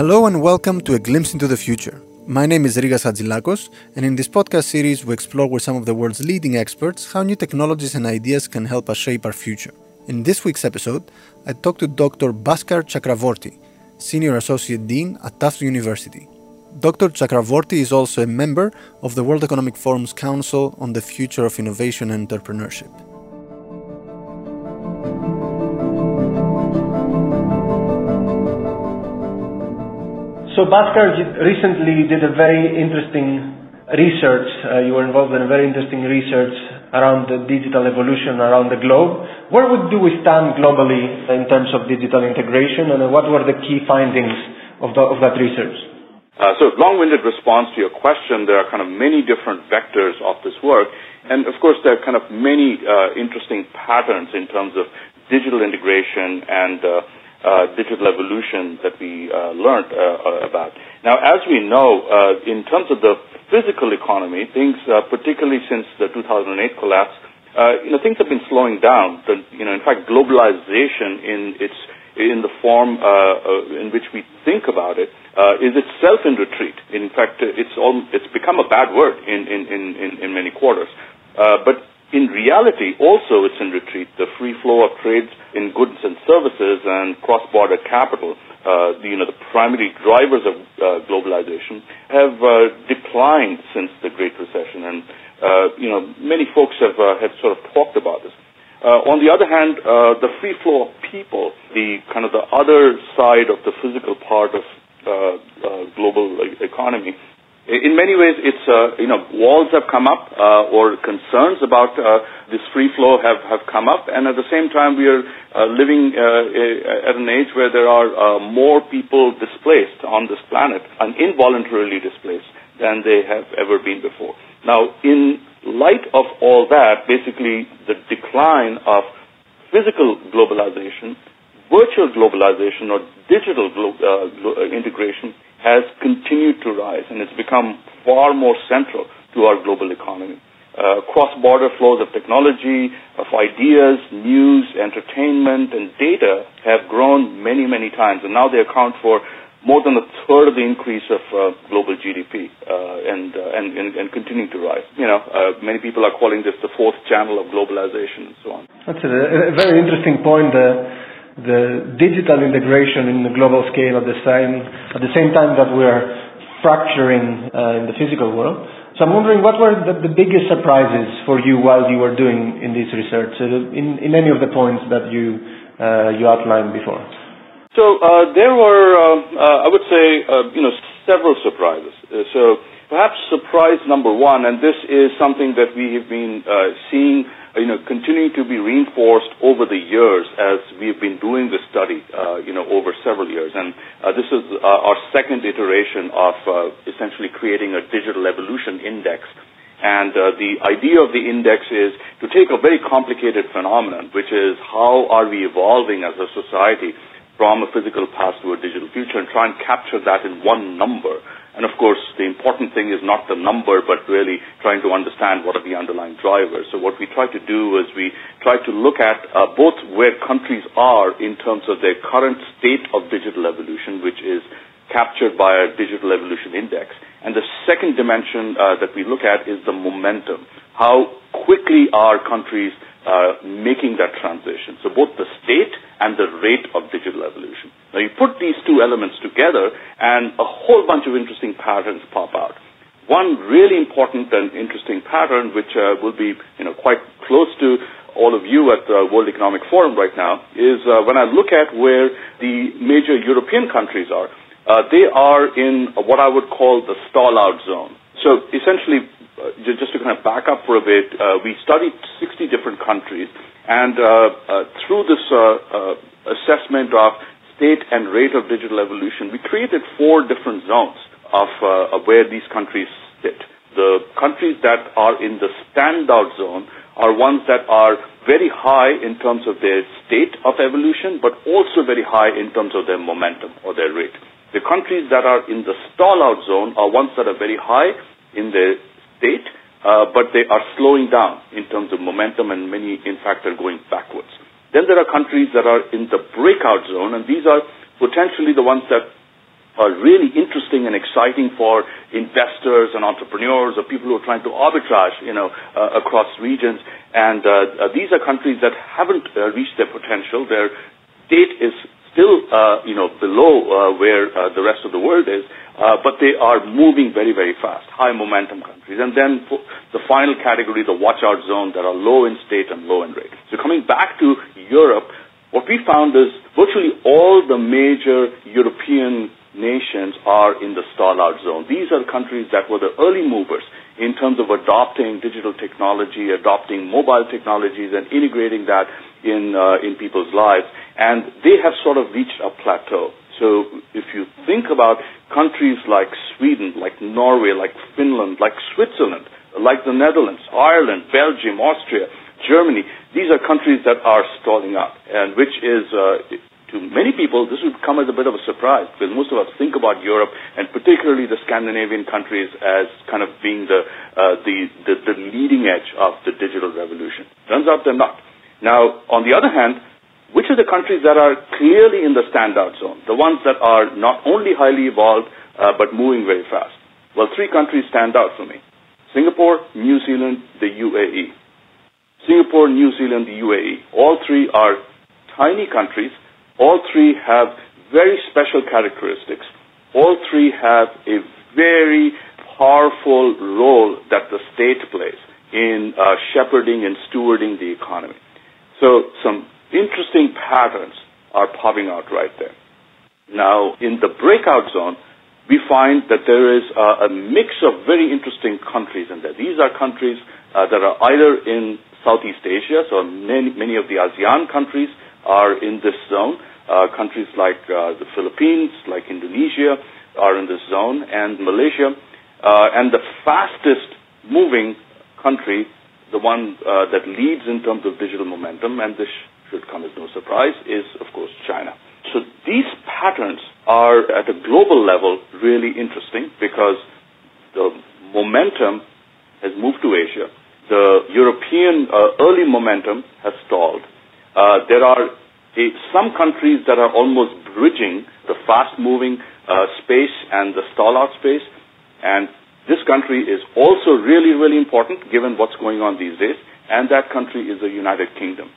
Hello and welcome to A Glimpse into the Future. My name is Rigas Hadjilakos, and in this podcast series, we explore with some of the world's leading experts how new technologies and ideas can help us shape our future. In this week's episode, I talked to Dr. Bhaskar Chakravorti, Senior Associate Dean at Tufts University. Dr. Chakravorti is also a member of the World Economic Forum's Council on the Future of Innovation and Entrepreneurship. So Bhaskar recently did a very interesting research. Uh, you were involved in a very interesting research around the digital evolution around the globe. Where would, do we stand globally in terms of digital integration, and what were the key findings of, the, of that research? Uh, so, long-winded response to your question, there are kind of many different vectors of this work, and of course, there are kind of many uh, interesting patterns in terms of digital integration and uh, digital evolution that we uh, learned uh, about. Now, as we know, uh, in terms of the physical economy, things, uh, particularly since the 2008 collapse, uh, you know, things have been slowing down. The, you know, in fact, globalization in its in the form uh, in which we think about it is itself in retreat. In fact, it's all, it's become a bad word in in in, in many quarters. but in reality, also it's in retreat. The free flow of trades in goods and services and cross-border capital, uh, you know, the primary drivers of uh, globalization, have uh, declined since the Great Recession, and uh, you know, many folks have uh, have sort of talked about this. Uh, on the other hand, uh the free flow of people, the kind of the other side of the physical part of uh uh global economy, in many ways, it's uh, you know walls have come up uh, or concerns about uh, this free flow have have come up, and at the same time, we are uh, living uh, at an age where there are uh, more people displaced on this planet and involuntarily displaced than they have ever been before. Now, in light of all that, basically the decline of physical globalization, virtual globalization, or digital glo- integration has continued to rise and it's become far more central to our global economy. Uh, cross-border flows of technology, of ideas, news, entertainment, and data have grown many, many times, and now they account for more than a third of the increase of uh, global GDP, uh, and, uh, and, and and continuing to rise. You know, uh, many people are calling this the fourth channel of globalization, and so on. That's a, a very interesting point. Uh, the digital integration in the global scale at the same at the same time that we're fracturing uh, in the physical world. So I'm wondering what were the, the, biggest surprises for you while you were doing in this research, uh, in, in any of the points that you uh, you outlined before. So uh, there were, uh, uh, I would say, you know, several surprises. so perhaps surprise number one, and this is something that we have been seeing you know, continuing to be reinforced over the years as we've been doing this study, uh, you know, over several years. And uh, this is uh, our second iteration of uh, essentially creating a digital evolution index. And uh, the idea of the index is to take a very complicated phenomenon, which is how are we evolving as a society from a physical past to a digital future and try and capture that in one number and of course, the important thing is not the number, but really trying to understand what are the underlying drivers. So what we try to do is we try to look at uh, both where countries are in terms of their current state of digital evolution, which is captured by our digital evolution index. And the second dimension uh, that we look at is the momentum. How quickly are countries uh, making that transition? So both the state and the rate of digital evolution. Now you put these two elements together and a whole bunch of interesting patterns pop out. One really important and interesting pattern, which uh, will be you know, quite close to all of you at the World Economic Forum right now, is uh, when I look at where the major European countries are, uh, they are in what I would call the stall-out zone. So essentially, uh, just to kind of back up for a bit, uh, we studied 60 different countries, and uh, through this assessment of state and rate of digital evolution, we created four different zones of, uh, of where these countries sit. The countries that are in the standout zone are ones that are very high in terms of their state of evolution, but also very high in terms of their momentum or their rate. The countries that are in the stall out zone are ones that are very high in their state, uh, but they are slowing down in terms of momentum, and many, in fact, are going backwards. Then there are countries that are in the breakout zone, and these are potentially the ones that are really interesting and exciting for investors and entrepreneurs or people who are trying to arbitrage, you know, uh, across regions. And uh, uh, these are countries that haven't uh, reached their potential. Their state is still, uh, you know, below uh, where uh, the rest of the world is, uh, but they are moving very, very fast, high momentum countries. And then the final category, the watch out zone that are low in state and low in rate. So coming back to Europe, what we found is virtually all the major European nations are in the stall out zone. These are countries that were the early movers in terms of adopting digital technology, adopting mobile technologies, and integrating that in uh, in people's lives. And they have sort of reached a plateau. So if you think about countries like Sweden, like Norway, like Finland, like Switzerland, like the Netherlands, Ireland, Belgium, Austria, Germany, these are countries that are stalling up, and which is uh, to many people, this would come as a bit of a surprise because most of us think about Europe and particularly the Scandinavian countries as kind of being the, uh, the, the, the leading edge of the digital revolution. Turns out they're not. Now, on the other hand, which are the countries that are clearly in the standout zone, the ones that are not only highly evolved, uh, but moving very fast? Well, three countries stand out for me. Singapore, New Zealand, the UAE. Singapore, New Zealand, the UAE. All three are tiny countries. All three have very special characteristics. All three have a very powerful role that the state plays in uh, shepherding and stewarding the economy. So some interesting patterns are popping out right there. Now, in the breakout zone, we find that there is uh, a mix of very interesting countries in there. These are countries uh, that are either in Southeast Asia, so many, many of the ASEAN countries are in this zone. Uh, countries like uh, the Philippines, like Indonesia, are in this zone, and Malaysia. Uh, and the fastest moving country, the one uh, that leads in terms of digital momentum, and this should come as no surprise, is, of course, China. So these patterns are, at a global level, really interesting because the momentum has moved to Asia. The European uh, early momentum has stalled. Uh, there are some countries that are almost bridging the fast-moving uh, space and the stall-out space, and this country is also really, really important given what's going on these days, and that country is the United Kingdom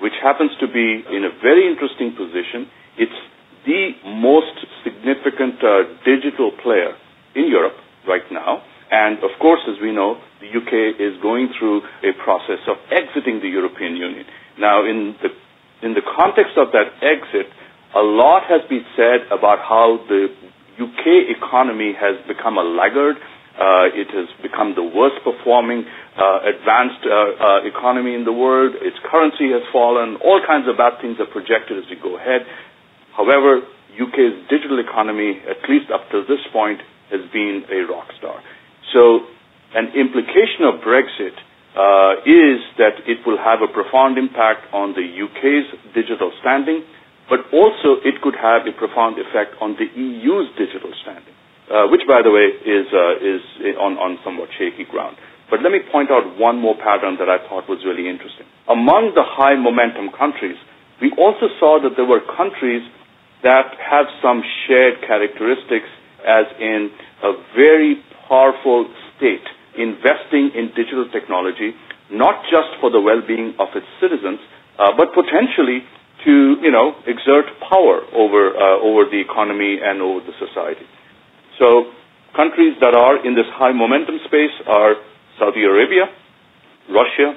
which happens to be in a very interesting position. It's the most significant uh, digital player in Europe right now. And of course, as we know, the UK is going through a process of exiting the European Union. Now, in the, in the context of that exit, a lot has been said about how the UK economy has become a laggard uh, it has become the worst performing uh, advanced uh, uh, economy in the world. Its currency has fallen. All kinds of bad things are projected as we go ahead. However, UK's digital economy, at least up to this point, has been a rock star. So, an implication of Brexit uh, is that it will have a profound impact on the UK's digital standing, but also it could have a profound effect on the EU's digital standing uh, which, by the way, is, uh, is on, on somewhat shaky ground. But let me point out one more pattern that I thought was really interesting. Among the high momentum countries, we also saw that there were countries that have some shared characteristics, as in a very powerful state investing in digital technology, not just for the well-being of its citizens, uh, but potentially to, you know, exert power over, uh, over the economy and over the society. So countries that are in this high momentum space are Saudi Arabia, Russia,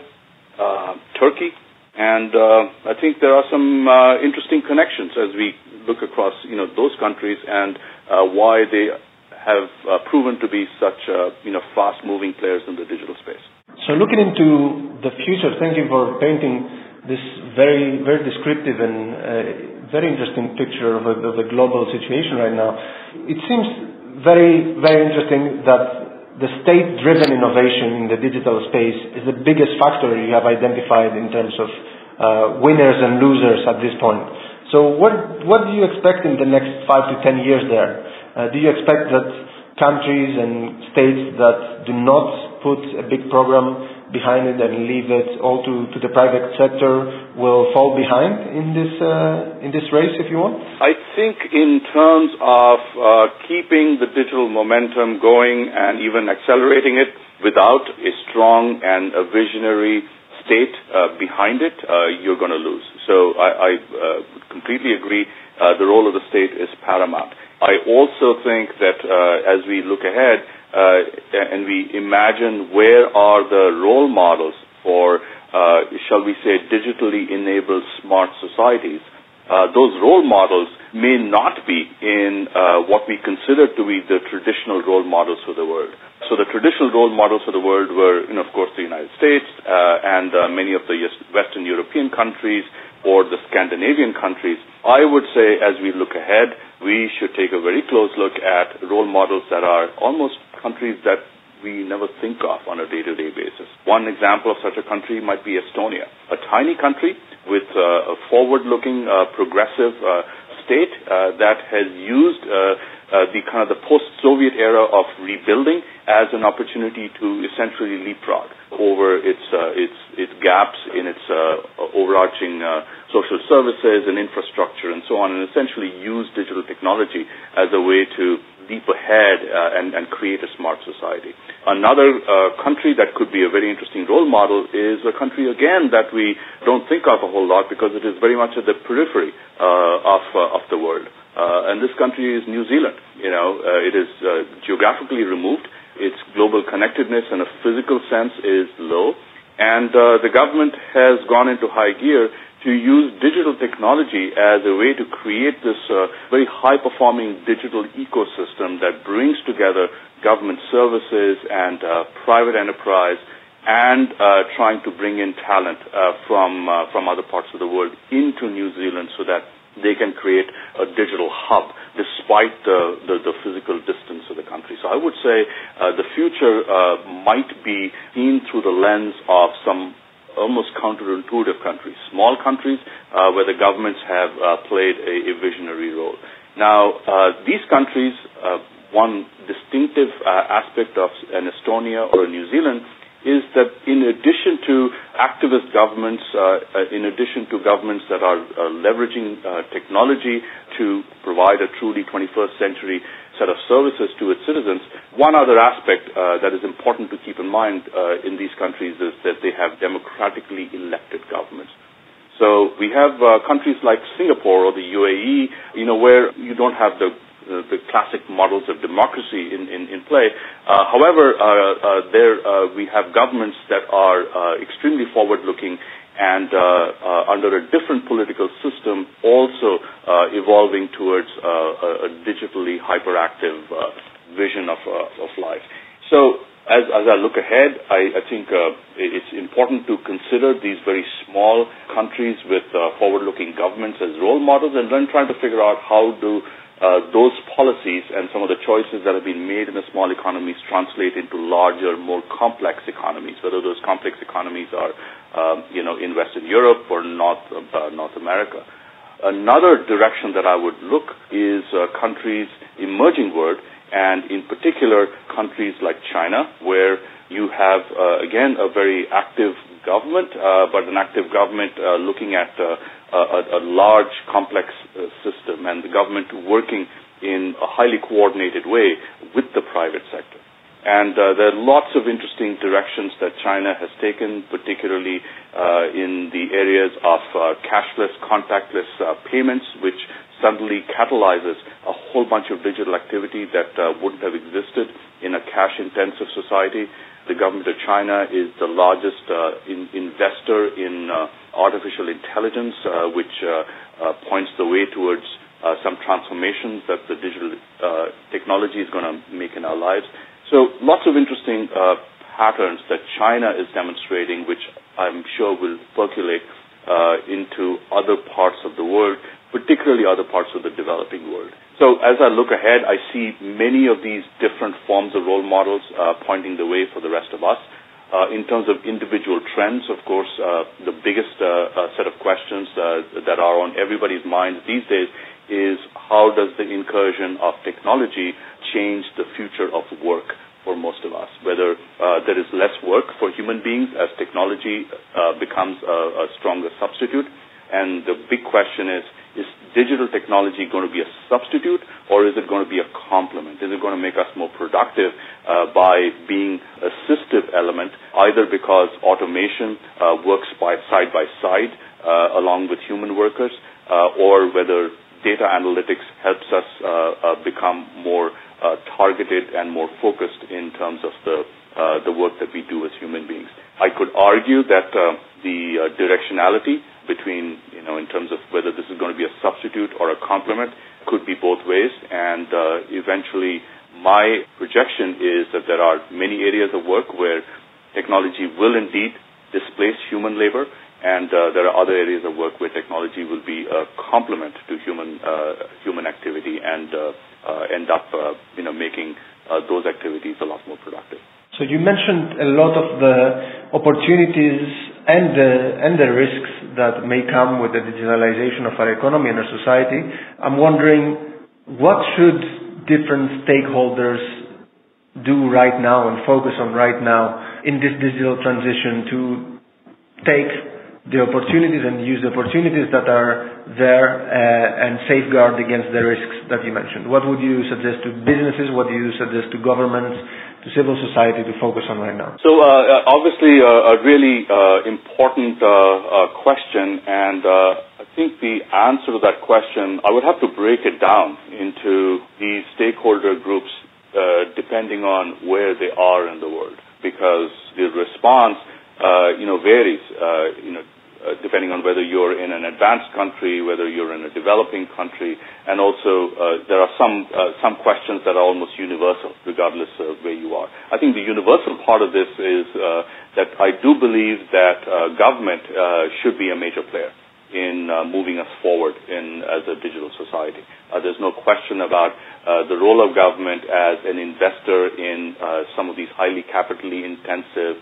uh, Turkey, and uh, I think there are some uh, interesting connections as we look across you know those countries and uh, why they have uh, proven to be such uh, you know fast moving players in the digital space. So looking into the future, thank you for painting this very very descriptive and very interesting picture of, of the global situation right now. It seems very, very interesting that the state-driven innovation in the digital space is the biggest factor you have identified in terms of uh, winners and losers at this point. So what, what do you expect in the next five to ten years there? Uh, do you expect that countries and states that do not put a big program behind it and leave it all to, to the private sector will fall behind in this uh, in this race, if you want? I think in terms of uh, keeping the digital momentum going and even accelerating it without a strong and a visionary state uh, behind it, uh, you're going to lose. So I, I uh, completely agree. Uh, the role of the state is paramount. I also think that uh, as we look ahead uh, and we imagine where are the role models for, uh, shall we say, digitally enabled smart societies, uh, those role models may not be in uh, what we consider to be the traditional role models for the world. So the traditional role models for the world were, you know, of course, the United States uh, and many of the Western European countries or the Scandinavian countries. I would say as we look ahead, we should take a very close look at role models that are almost countries that we never think of on a day-to-day basis. One example of such a country might be Estonia, a tiny country with uh, a forward-looking, uh, progressive uh, state uh, that has used uh, uh, the kind of the post-Soviet era of rebuilding as an opportunity to essentially leapfrog over its uh, its its gaps in its uh, overarching uh, social services and infrastructure and so on, and essentially use digital technology as a way to leap ahead uh, and, and create a smart society. Another uh, country that could be a very interesting role model is a country again that we don't think of a whole lot because it is very much at the periphery uh, of of the world. Uh, and this country is New Zealand. You know, uh, it is uh, geographically removed. Its global connectedness in a physical sense is low. And uh, the government has gone into high gear to use digital technology as a way to create this uh, very high-performing digital ecosystem that brings together government services and uh, private enterprise and uh, trying to bring in talent uh, from uh, from other parts of the world into New Zealand so that they can create a digital hub despite the, the, the, physical distance of the country. So I would say uh, the future uh, might be seen through the lens of some almost counterintuitive countries, small countries uh, where the governments have uh, played a, a, visionary role. Now, uh, these countries, uh, one distinctive aspect of an Estonia or a New Zealand is that in addition to activist governments, uh, uh, in addition to governments that are uh, leveraging uh, technology to provide a truly 21st century set of services to its citizens, one other aspect uh, that is important to keep in mind uh, in these countries is that they have democratically elected governments. So we have countries like Singapore or the UAE, you know, where you don't have the the, the classic models of democracy in, in, in play. Uh, however, uh, uh, there uh, we have governments that are extremely forward-looking and under a different political system, also evolving towards a, a, digitally hyperactive vision of, of life. So as, as, I look ahead, I, I think uh, it's important to consider these very small countries with uh, forward-looking governments as role models and then trying to figure out how do uh, those policies and some of the choices that have been made in the small economies translate into larger, more complex economies, whether those complex economies are, um, you know, in Western Europe or North, uh, North America. Another direction that I would look is uh, countries, emerging world, and in particular countries like China, where you have, uh, again, a very active government, uh, but an active government uh, looking at a, a large, complex system, and the government working in a highly coordinated way with the private sector. And uh, there are lots of interesting directions that China has taken, particularly uh, in the areas of uh, cashless, contactless payments, which suddenly catalyzes a whole bunch of digital activity that wouldn't have existed in a cash-intensive society. The government of China is the largest uh, in, investor in uh, artificial intelligence, uh, which uh, uh, points the way towards uh, some transformations that the digital technology is going to make in our lives. So lots of interesting patterns that China is demonstrating, which I'm sure will percolate into other parts of the world, particularly other parts of the developing world. So as I look ahead, I see many of these different forms of role models uh, pointing the way for the rest of us. Uh, in terms of individual trends, of course, uh, the biggest uh, uh, set of questions uh, that are on everybody's minds these days is how does the incursion of technology change the future of work for most of us, whether uh, there is less work for human beings as technology uh, becomes a, a stronger substitute. And the big question is, is digital technology going to be a substitute or is it going to be a complement? Is it going to make us more productive uh, by being assistive element, either because automation uh, works by side by side uh, along with human workers, uh, or whether data analytics helps us uh, uh, become more targeted and more focused in terms of the the work that we do as human beings. I could argue that the directionality between, you know, in terms of whether this is going to be a substitute or a complement could be both ways, and uh, eventually my projection is that there are many areas of work where technology will indeed displace human labor, and uh, there are other areas of work where technology will be a complement to human uh, human activity and uh, uh end up uh, you know making uh, those activities a lot more productive. So you mentioned a lot of the opportunities and the and the risks that may come with the digitalization of our economy and our society. I'm wondering what should different stakeholders do right now and focus on right now in this digital transition to take the opportunities and use the opportunities that are there uh, and safeguard against the risks that you mentioned. What would you suggest to businesses? What do you suggest to governments, to civil society to focus on right now? So, uh, uh obviously, uh, a really uh, important uh, question, and I think the answer to that question, I would have to break it down into these stakeholder groups depending on where they are in the world, because the response uh, you know, varies, uh, you know, uh, depending on whether you're in an advanced country, whether you're in a developing country, and also uh, there are some uh, some questions that are almost universal, regardless of where you are. I think the universal part of this is uh, that I do believe that uh, government uh, should be a major player in moving us forward in as a digital society. There's no question about the role of government as an investor in some of these highly capitally intensive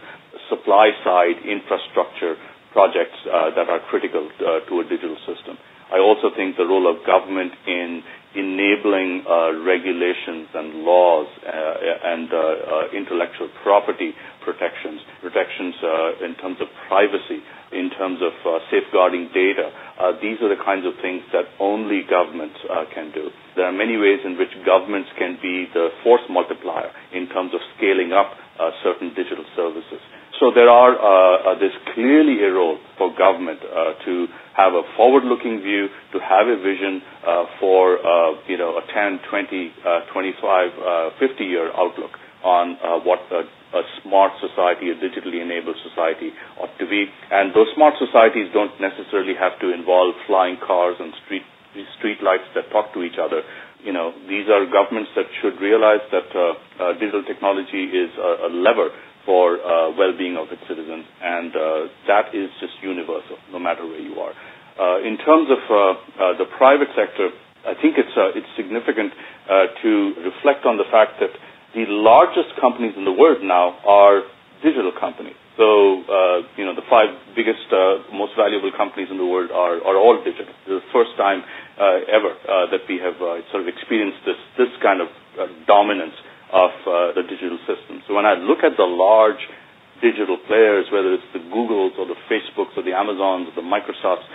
supply side infrastructure projects uh, that are critical uh, to a digital system. I also think the role of government in enabling uh, regulations and laws uh, and uh, uh, intellectual property protections, protections in terms of privacy, in terms of safeguarding data. these are the kinds of things that only governments can do. There are many ways in which governments can be the force multiplier in terms of scaling up certain digital services. So there are uh, uh, there's clearly a role for government uh, to have a forward-looking view, to have a vision uh, for uh, you know a 10, 20, uh, 25, 50 year outlook on what a, a, smart society, a digitally enabled society ought to be. And those smart societies don't necessarily have to involve flying cars and street street lights that talk to each other. You know, these are governments that should realize that digital technology is a, a lever for uh, well-being of its citizens, and uh, that is just universal, no matter where you are. Uh, in terms of uh, uh, the private sector, I think it's uh, it's significant to reflect on the fact that the largest companies in the world now are digital companies. So, uh, you know, the five biggest, uh, most valuable companies in the world are, are all digital. This is the first time uh, ever that we have sort of experienced this this kind of dominance of uh, the digital system. So when I look at the large digital players, whether it's the Googles or the Facebooks or the Amazons or the Microsofts,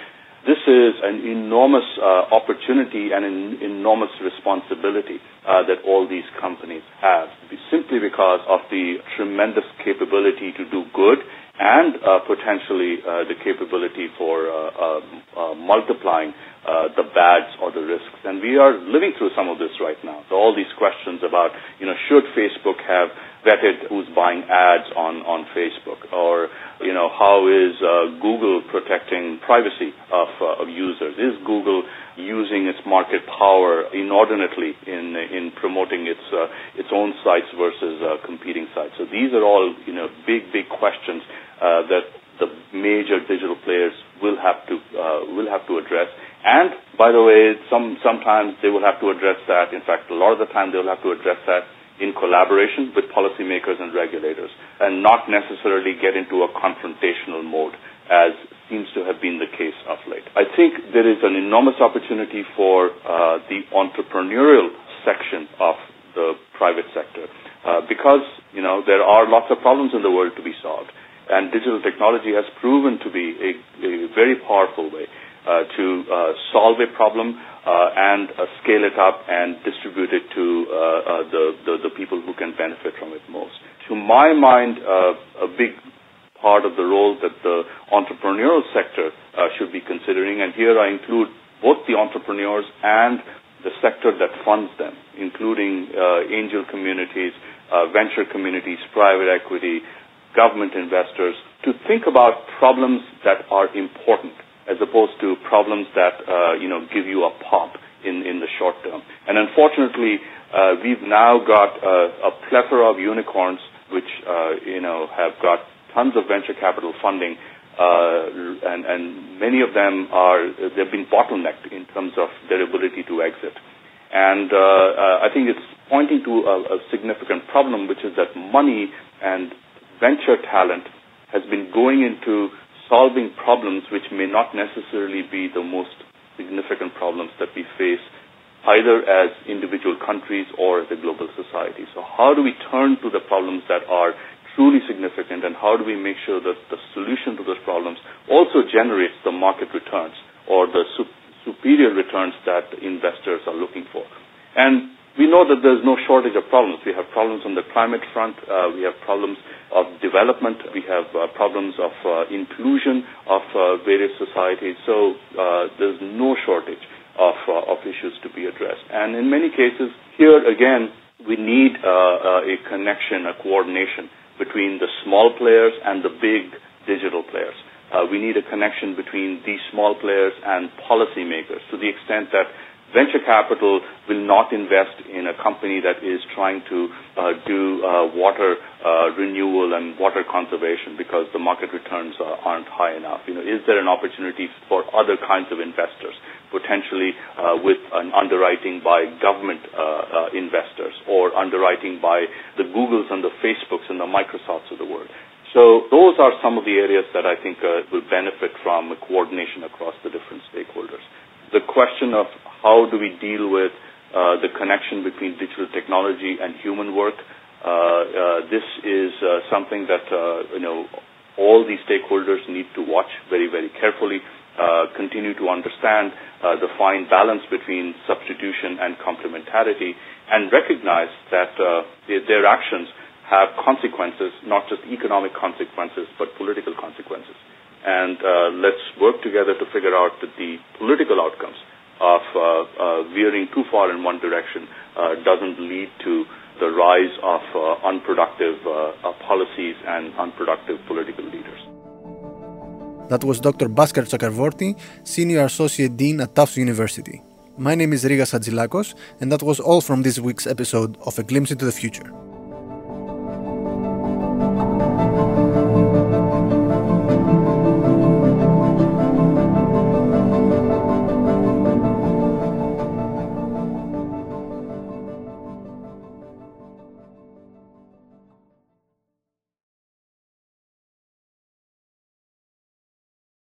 this is an enormous uh, opportunity and an enormous responsibility uh, that all these companies have, simply because of the tremendous capability to do good and uh, potentially uh, the capability for uh, uh, multiplying uh, the bads or the risks. And we are living through some of this right now. So all these questions about, you know, should Facebook have vetted who's buying ads on, on Facebook? Or, you know, how is uh, Google protecting privacy of, uh, of users? Is Google using its market power inordinately in, in promoting its, uh, its own sites versus uh, competing sites? So these are all, you know, big, big questions uh, that the major digital players will have to uh, will have to address. And by the way, some sometimes they will have to address that. In fact, a lot of the time they will have to address that in collaboration with policymakers and regulators, and not necessarily get into a confrontational mode, as seems to have been the case of late. I think there is an enormous opportunity for uh, the entrepreneurial section of the private sector uh, because you know there are lots of problems in the world to be solved, and digital technology has proven to be a, a very powerful way uh, to uh, solve a problem uh, and uh, scale it up and distribute it to uh, the, the, the people who can benefit from it most. To my mind, a big part of the role that the entrepreneurial sector should be considering, and here I include both the entrepreneurs and the sector that funds them, including angel communities, venture communities, private equity, government investors, to think about problems that are important as opposed to problems that uh, you know give you a pop in in the short term. And unfortunately, uh, we've now got uh, a plethora of unicorns which uh, you know have got tons of venture capital funding, uh, and and many of them are they've been bottlenecked in terms of their ability to exit. And uh, I think it's pointing to a, a significant problem, which is that money and venture talent has been going into solving problems which may not necessarily be the most significant problems that we face either as individual countries or as a global society. So how do we turn to the problems that are truly significant and how do we make sure that the solution to those problems also generates the market returns or the su- superior returns that investors are looking for? And we know that there's no shortage of problems. We have problems on the climate front. Uh, we have problems of development. We have uh, problems of uh, inclusion of uh, various societies. So uh, there's no shortage of, uh, of issues to be addressed. And in many cases, here again, we need a connection, a coordination between the small players and the big digital players. we need a connection between these small players and policymakers to the extent that venture capital will not invest in a company that is trying to uh, do uh, water uh, renewal and water conservation because the market returns uh, aren't high enough. You know, is there an opportunity for other kinds of investors, potentially uh, with an underwriting by government uh, investors or underwriting by the Googles and the Facebooks and the Microsofts of the world? So those are some of the areas that I think will benefit from coordination across the different stakeholders the question of how do we deal with uh, the connection between digital technology and human work. Uh, uh, this is uh, something that uh, you know all these stakeholders need to watch very, very carefully. Uh, continue to understand the fine balance between substitution and complementarity, and recognize that their actions have consequences, not just economic consequences, but political consequences and uh, let's work together to figure out that the political outcomes of uh, uh, veering too far in one direction uh, doesn't lead to the rise of uh, unproductive uh, policies and unproductive political leaders. That was Dr. Bhaskar Chakravorti, Senior Associate Dean at Tufts University. My name is Rigas Hadjilakos, and that was all from this week's episode of A Glimpse into the Future.